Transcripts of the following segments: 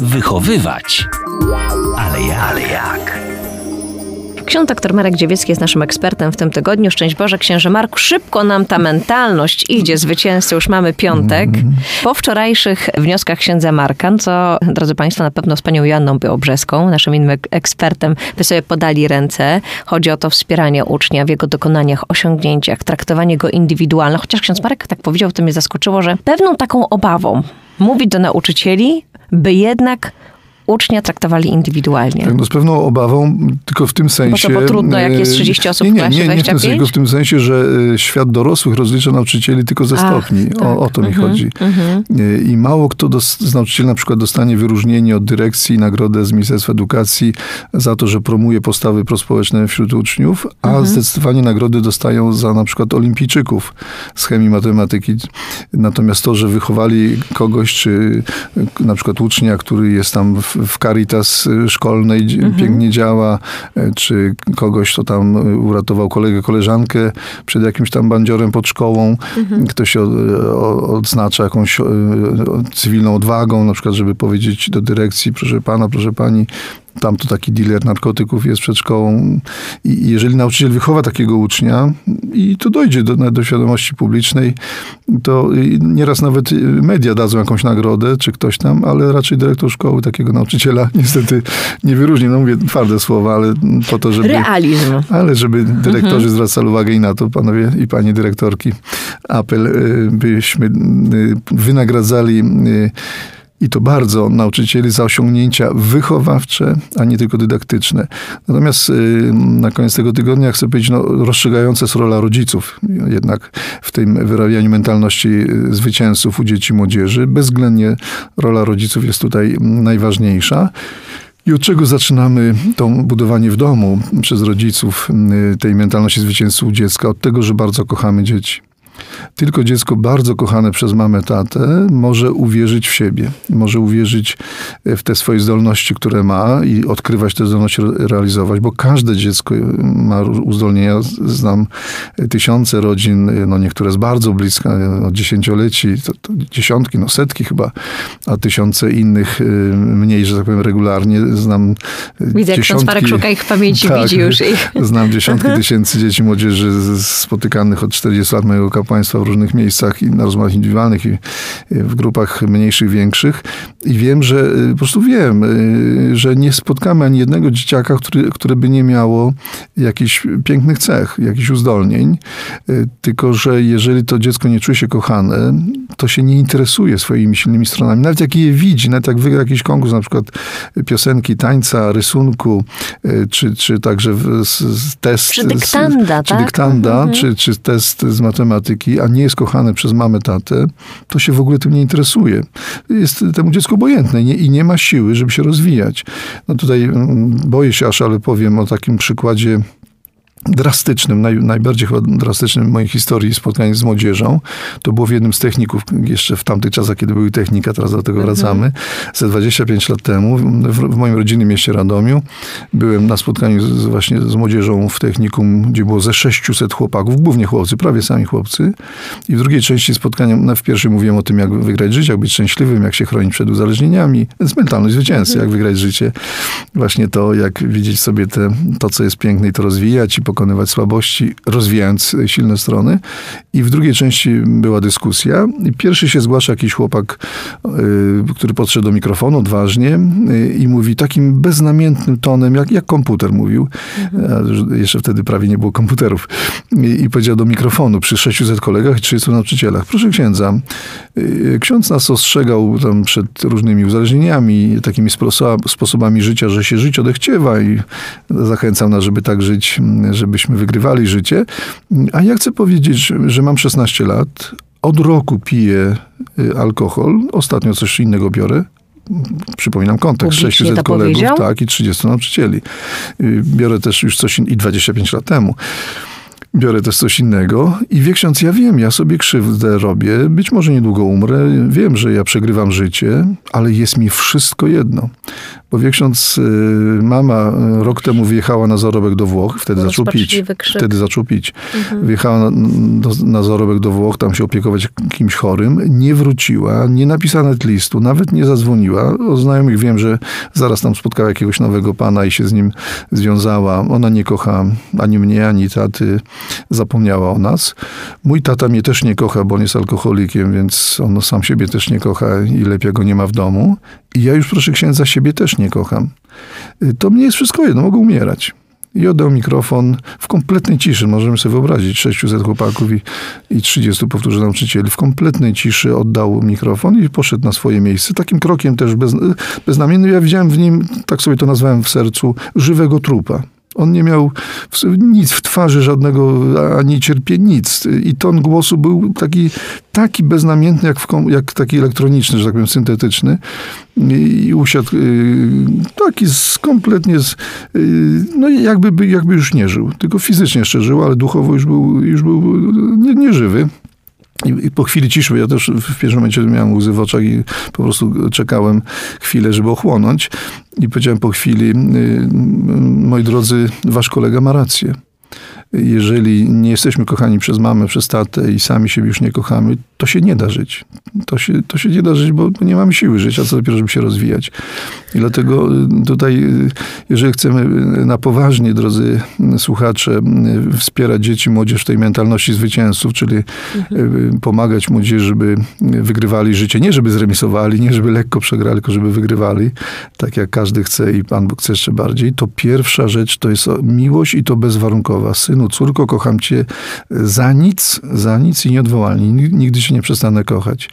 Wychowywać. Ale jak? Ale jak? Ksiądz dr Marek Dziewiecki jest naszym ekspertem w tym tygodniu. Szczęść Boże, księże Marku, szybko nam ta mentalność idzie zwycięzcy, już mamy piątek. Po wczorajszych wnioskach księdza Marka, co, drodzy Państwo, na pewno z panią Janną Białobrzeską, naszym innym ekspertem, by sobie podali ręce. Chodzi o to wspieranie ucznia w jego dokonaniach, osiągnięciach, traktowanie go indywidualne. Chociaż ksiądz Marek tak powiedział, to mnie zaskoczyło, że pewną taką obawą mówić do nauczycieli, by jednak ucznia traktowali indywidualnie. Tak, no z pewną obawą, tylko w tym sensie... Bo to bo trudno, jak jest 30 osób nie, w nie, klasie, nie, nie, 25? w tym, tylko w tym sensie, że e, świat dorosłych rozlicza nauczycieli tylko ze Ach, stopni. tak. O, o to mi Mhm, chodzi. mhm. E, I mało kto z nauczycieli na przykład dostanie wyróżnienie od dyrekcji, nagrodę z Ministerstwa Edukacji za to, że promuje postawy prospołeczne wśród uczniów, a Mhm. zdecydowanie nagrody dostają za na przykład olimpijczyków z chemii, matematyki. Natomiast to, że wychowali kogoś, czy e, na przykład ucznia, który jest tam w, w Caritas e, szkolnej, Mhm. pięknie działa, e, czy kogoś, kto tam uratował kolegę, koleżankę przed jakimś tam bandziorem pod szkołą. Mhm. Ktoś się odznacza jakąś e, cywilną odwagą, na przykład, żeby powiedzieć do dyrekcji, proszę pana, proszę pani, tam to taki dealer narkotyków jest przed szkołą. I jeżeli nauczyciel wychowa takiego ucznia i to dojdzie do, do świadomości publicznej, to nieraz nawet media dadzą jakąś nagrodę, czy ktoś tam, ale raczej dyrektor szkoły takiego nauczyciela niestety nie wyróżni. No mówię twarde słowa, ale po to, żeby... Realizm. Ale żeby dyrektorzy zwracali uwagę i na to, panowie i panie dyrektorki, apel, y, byśmy y, wynagradzali y, i to bardzo nauczycieli za osiągnięcia wychowawcze, a nie tylko dydaktyczne. Natomiast y, na koniec tego tygodnia chcę powiedzieć, no, rozstrzygająca jest rola rodziców jednak w tym wyrabianiu mentalności y, zwycięzców u dzieci i młodzieży. Bezwzględnie rola rodziców jest tutaj najważniejsza. I od czego zaczynamy to budowanie w domu przez rodziców y, tej mentalności zwycięzców dziecka? Od tego, że bardzo kochamy dzieci. Tylko dziecko bardzo kochane przez mamę, tatę może uwierzyć w siebie, może uwierzyć w te swoje zdolności, które ma i odkrywać te zdolności, re- realizować, bo każde dziecko ma ró- uzdolnienia. Znam tysiące rodzin, no niektóre z bardzo bliska, no dziesięcioleci, to, to dziesiątki, no setki chyba, a tysiące innych mniej, że tak powiem, regularnie. Znam Widzę, jak ksiądz Marek szuka ich pamięci, Tak. widzi już ich. Znam dziesiątki tysięcy dzieci, młodzieży spotykanych od 40 lat mojego kapłaństwa w różnych miejscach i na rozmowach indywidualnych i w grupach mniejszych, większych. I wiem, że y, po prostu wiem, y, że nie spotkamy ani jednego dzieciaka, który, które by nie miało jakichś pięknych cech, jakichś uzdolnień. Y, Tylko, że jeżeli to dziecko nie czuje się kochane, to się nie interesuje swoimi silnymi stronami. Nawet jak je widzi, nawet jak wygra jakiś konkurs, na przykład piosenki, tańca, rysunku, czy, czy także z- z test. Czy z- dyktanda, czy tak? dyktanda, Mhm. czy, czy test z matematyki, a nie jest kochane przez mamę, tatę, to się w ogóle tym nie interesuje. Jest temu dziecku obojętne nie, i nie ma siły, żeby się rozwijać. No tutaj mm, boję się aż, ale powiem o takim przykładzie drastycznym, naj, najbardziej chyba drastycznym w mojej historii spotkanie z młodzieżą. To było w jednym z techników, jeszcze w tamtych czasach, kiedy były technika, teraz do tego wracamy, ze 25 lat temu, w, w moim rodzinnym mieście Radomiu. Byłem na spotkaniu z, właśnie z młodzieżą w technikum, gdzie było ze 600 chłopaków, głównie chłopcy, prawie sami chłopcy. I w drugiej części spotkania, no w pierwszej mówiłem o tym, jak wygrać życie, jak być szczęśliwym, jak się chronić przed uzależnieniami. Więc mentalność zwycięzcy, jak wygrać życie. Właśnie to, jak widzieć sobie te, to, co jest piękne i to rozwijać i pokonywać słabości, rozwijając silne strony. I w drugiej części była dyskusja. I pierwszy się zgłasza jakiś chłopak, y, który podszedł do mikrofonu odważnie y, i mówi takim beznamiętnym tonem, jak, jak komputer mówił. Już Jeszcze wtedy prawie nie było komputerów. I, I powiedział do mikrofonu przy 600 kolegach i 30 nauczycielach. Proszę księdza, ksiądz nas ostrzegał tam przed różnymi uzależnieniami, takimi sposoba- sposobami życia, że się żyć odechciewa i zachęcał nas, żeby tak żyć, żebyśmy wygrywali życie. A ja chcę powiedzieć, że, mam 16 lat, od roku piję y, alkohol, ostatnio coś innego biorę. Przypominam kontekst, Publicznie 600 to kolegów, powiedział? tak, i 30 nauczycieli. Y, Biorę też już coś in- i 25 lat temu. Biorę też coś innego i wie ksiądz, ja wiem, ja sobie krzywdę robię, być może niedługo umrę, wiem, że ja przegrywam życie, ale jest mi wszystko jedno. Bo wie ksiądz, y, mama rok temu wyjechała na zarobek do Włoch, wtedy zaczął pić. Wtedy zaczął pić. Wyjechała na, do, na zarobek do Włoch, tam się opiekować kimś chorym, nie wróciła, nie napisała nawet listu, nawet nie zadzwoniła. O znajomych wiem, że zaraz tam spotkała jakiegoś nowego pana i się z nim związała. Ona nie kocha ani mnie, ani taty, zapomniała o nas. Mój tata mnie też nie kocha, bo on jest alkoholikiem, więc on sam siebie też nie kocha i lepiej go nie ma w domu. I ja już, proszę księdza, siebie też nie kocham. Y, To mnie jest wszystko jedno, mogę umierać. I oddał mikrofon w kompletnej ciszy. Możemy sobie wyobrazić 600 chłopaków i, i 30 powtórzę nauczycieli. W kompletnej ciszy oddał mikrofon i poszedł na swoje miejsce. Takim krokiem też bez, beznamiennym. Ja widziałem w nim, tak sobie to nazwałem w sercu, żywego trupa. On nie miał w- nic w twarzy, żadnego ani cierpienia, nic. I ton głosu był taki, taki beznamiętny, jak, kom- jak taki elektroniczny, że tak powiem, syntetyczny. I, i usiadł y, taki z, kompletnie, z, y, no jakby, by- jakby już nie żył. Tylko fizycznie jeszcze żył, ale duchowo już był, już był nie- nieżywy. I po chwili ciszy, ja też w pierwszym momencie miałem łzy w oczach i po prostu czekałem chwilę, żeby ochłonąć. I powiedziałem po chwili, y, moi drodzy, wasz kolega ma rację. Jeżeli nie jesteśmy kochani przez mamę, przez tatę i sami siebie już nie kochamy, to się nie da żyć. To się, to się nie da żyć, bo nie mamy siły życia, co dopiero, żeby się rozwijać. I dlatego y, tutaj, y, jeżeli chcemy y, na poważnie, drodzy słuchacze, wspierać dzieci, młodzież w tej mentalności zwycięzców, czyli y, pomagać młodzieży, żeby wygrywali życie, nie żeby zremisowali, nie żeby lekko przegrali, tylko żeby wygrywali, tak jak każdy chce i Pan Bóg chce jeszcze bardziej, to pierwsza rzecz to jest miłość i to bezwarunkowa. Synu, córko, kocham cię za nic, za nic i nieodwołalnie. Nig- Nigdy się nie przestanę kochać.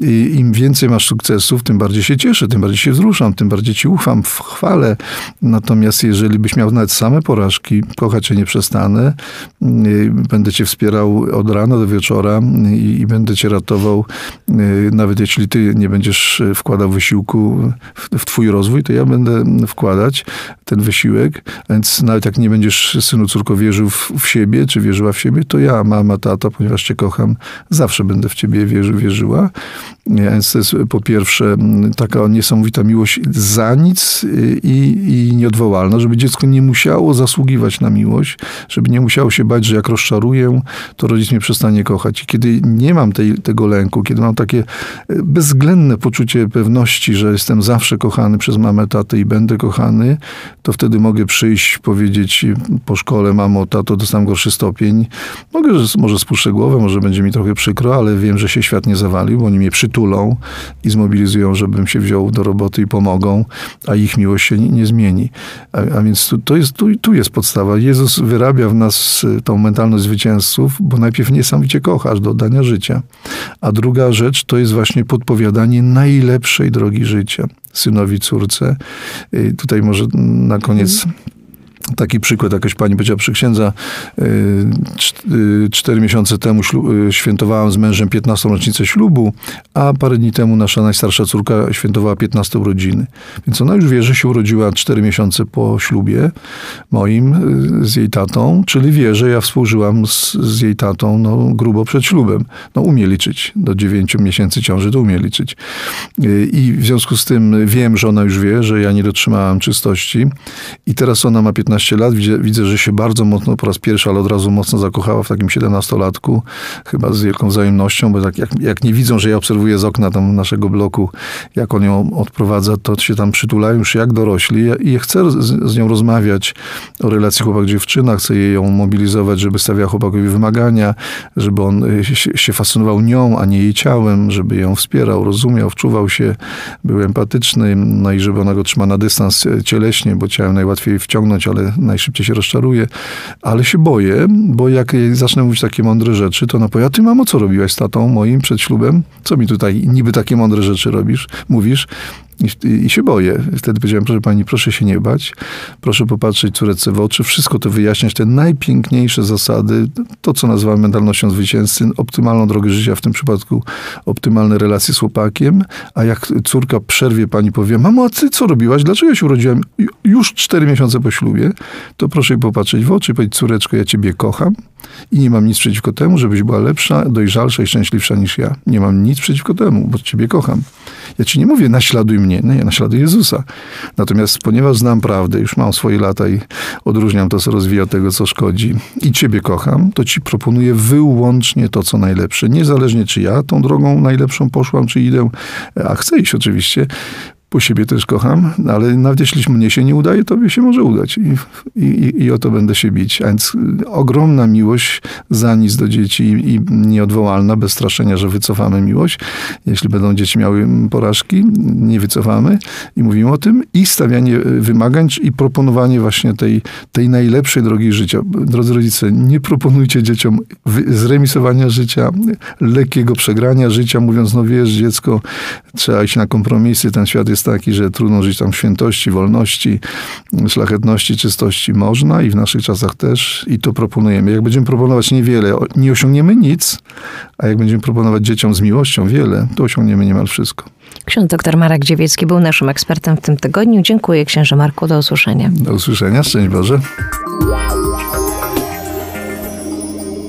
I im więcej masz sukcesów, tym bardziej się cieszę, tym bardziej się wzruszam, tym bardziej ci ufam, w chwale. Natomiast jeżeli byś miał nawet same porażki, kochać cię nie przestanę, y, będę cię wspierał od rana do wieczora i, i będę cię ratował, y, nawet jeśli ty nie będziesz wkładał wysiłku w, w twój rozwój, to ja będę wkładać ten wysiłek, więc nawet jak nie będziesz, synu, córko, wierzył w, w siebie, czy wierzyła w siebie, to ja, mama, tata, ponieważ cię kocham, zawsze będę w ciebie wierzył, wierzyła. Więc to jest po pierwsze taka niesamowita miłość za nic y, i, i nieodwołalna, żeby dziecko nie musiało zasługiwać na miłość, żeby nie musiało się bać, że jak rozczaruję, to rodzic mnie przestanie kochać. I kiedy nie mam tej, tego lęku, kiedy mam takie y, bezwzględne poczucie pewności, że jestem zawsze kochany przez mamę, tatę i będę kochany, to wtedy mogę przyjść, powiedzieć po szkole, mamo, tato, dostałem gorszy stopień. Mogę, że może spuszczę głowę, może będzie mi trochę przykro, ale wiem, że się świat nie zawalił, bo oni mnie przytulą i zmobilizują, żebym się wziął do roboty i pomogą, a ich miłość się nie, nie zmieni. A, a więc tu, to jest, tu, tu jest podstawa. Jezus wyrabia w nas y, tą mentalność zwycięzców, bo najpierw niesamowicie kocha, aż do oddania życia. A druga rzecz to jest właśnie podpowiadanie najlepszej drogi życia synowi, córce. Y, Tutaj może na koniec taki przykład, jakaś pani powiedziała przy księdza, y, y, cztery miesiące temu y, świętowałam z mężem 15. rocznicę ślubu, a parę dni temu nasza najstarsza córka świętowała 15 urodziny. Więc ona już wie, że się urodziła cztery miesiące po ślubie moim z jej tatą, czyli wie, że ja współżyłam z, z jej tatą no, grubo przed ślubem. No umie liczyć. Do 9 miesięcy ciąży to umie liczyć. I w związku z tym wiem, że ona już wie, że ja nie dotrzymałam czystości i teraz ona ma 15 lat. Widzę, widzę, że się bardzo mocno, po raz pierwszy, ale od razu mocno zakochała w takim 17-latku, chyba z wielką wzajemnością, bo tak jak, jak nie widzą, że ja obserwuję z okna tam naszego bloku, jak on ją odprowadza, to się tam przytulają już jak dorośli i ja chcę z, z nią rozmawiać o relacji chłopak-dziewczyna, chcę jej ją mobilizować, żeby stawiała chłopakowi wymagania, żeby on y, się, się fascynował nią, a nie jej ciałem, żeby ją wspierał, rozumiał, wczuwał się, był empatyczny, no i żeby ona go trzyma na dystans e, cieleśnie, bo ciałem najłatwiej wciągnąć, ale najszybciej się rozczaruje. Ale się boję, bo jak zacznę mówić takie mądre rzeczy, to ona powie, a ty mamo, co robiłaś z tatą moim przed ślubem? Co mi tutaj niby takie mądre rzeczy robisz, mówisz? I, I, się boję. Wtedy powiedziałem, proszę pani, proszę się nie bać, proszę popatrzeć córece w oczy, wszystko to wyjaśniać, te najpiękniejsze zasady, to co nazywamy mentalnością zwycięzcy, optymalną drogę życia, w tym przypadku optymalne relacje z chłopakiem, a jak córka przerwie pani powie, mamo, a ty co robiłaś, dlaczego się urodziłem już cztery miesiące po ślubie, to proszę jej popatrzeć w oczy i powiedzieć, córeczko, ja ciebie kocham, I nie mam nic przeciwko temu, żebyś była lepsza, dojrzalsza i szczęśliwsza niż ja. Nie mam nic przeciwko temu, bo ciebie kocham. Ja ci nie mówię, naśladuj mnie, no ja naśladuję Jezusa. Natomiast ponieważ znam prawdę, już mam swoje lata i odróżniam to, co rozwija od tego, co szkodzi i ciebie kocham, to ci proponuję wyłącznie to, co najlepsze. Niezależnie, czy ja tą drogą najlepszą poszłam, czy idę, a chcę iść oczywiście, po siebie też kocham, ale nawet jeśli mnie się nie udaje, tobie się może udać. I, i, i o to będę się bić. A więc ogromna miłość za nic do dzieci i nieodwołalna, bez straszenia, że wycofamy miłość. Jeśli będą dzieci miały porażki, nie wycofamy i mówimy o tym. I stawianie wymagań i proponowanie właśnie tej, tej najlepszej drogi życia. Drodzy rodzice, nie proponujcie dzieciom zremisowania życia, lekkiego przegrania życia, mówiąc, no wiesz, dziecko, trzeba iść na kompromisy, ten świat jest taki, że trudno żyć tam w świętości, wolności, szlachetności, czystości można i w naszych czasach też i to proponujemy. Jak będziemy proponować niewiele, nie osiągniemy nic, a jak będziemy proponować dzieciom z miłością wiele, to osiągniemy niemal wszystko. Ksiądz dr Marek Dziewiecki był naszym ekspertem w tym tygodniu. Dziękuję księże Marku, do usłyszenia. Do usłyszenia, szczęść Boże.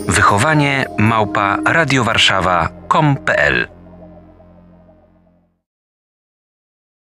Wychowanie małpa radiowarszawa.com.pl